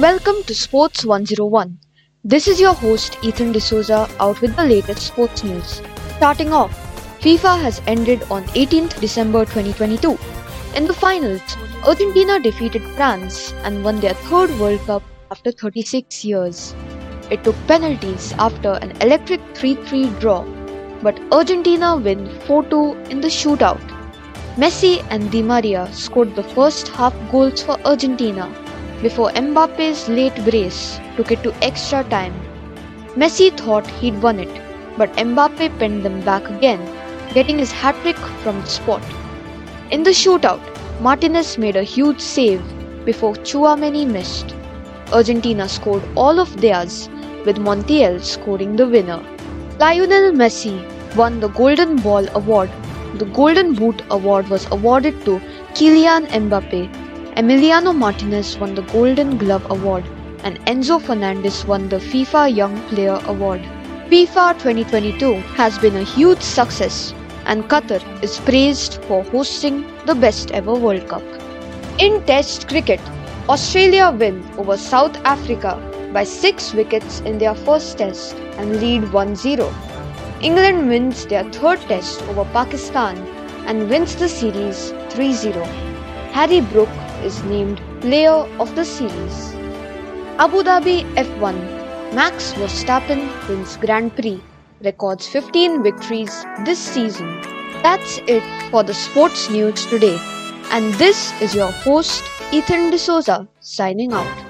Welcome to Sports 101. This is your host Ethan D'Souza out with the latest sports news. Starting off, FIFA has ended on 18th December 2022. In the finals, Argentina defeated France and won their third World Cup after 36 years. It took penalties after an electric 3-3 draw, but Argentina win 4-2 in the shootout. Messi and Di Maria scored the first half goals for Argentina before Mbappe's late brace took it to extra time. Messi thought he'd won it, but Mbappe pinned them back again, getting his hat trick from the spot. In the shootout, Martinez made a huge save before Tchouameni missed. Argentina scored all of theirs, with Montiel scoring the winner. Lionel Messi won the Golden Ball award. The Golden Boot award was awarded to Kylian Mbappe Emiliano Martinez won the Golden Glove Award and Enzo Fernandez won the FIFA Young Player Award. FIFA 2022 has been a huge success and Qatar is praised for hosting the best ever World Cup. In Test cricket, Australia win over South Africa by 6 wickets in their first test and lead 1-0. England wins their third test over Pakistan and wins the series 3-0. Harry Brook is named Player of the Series. Abu Dhabi F1 Max Verstappen wins Grand Prix, records 15 victories this season. That's it for the sports news today. And this is your host Ethan D'Souza signing out.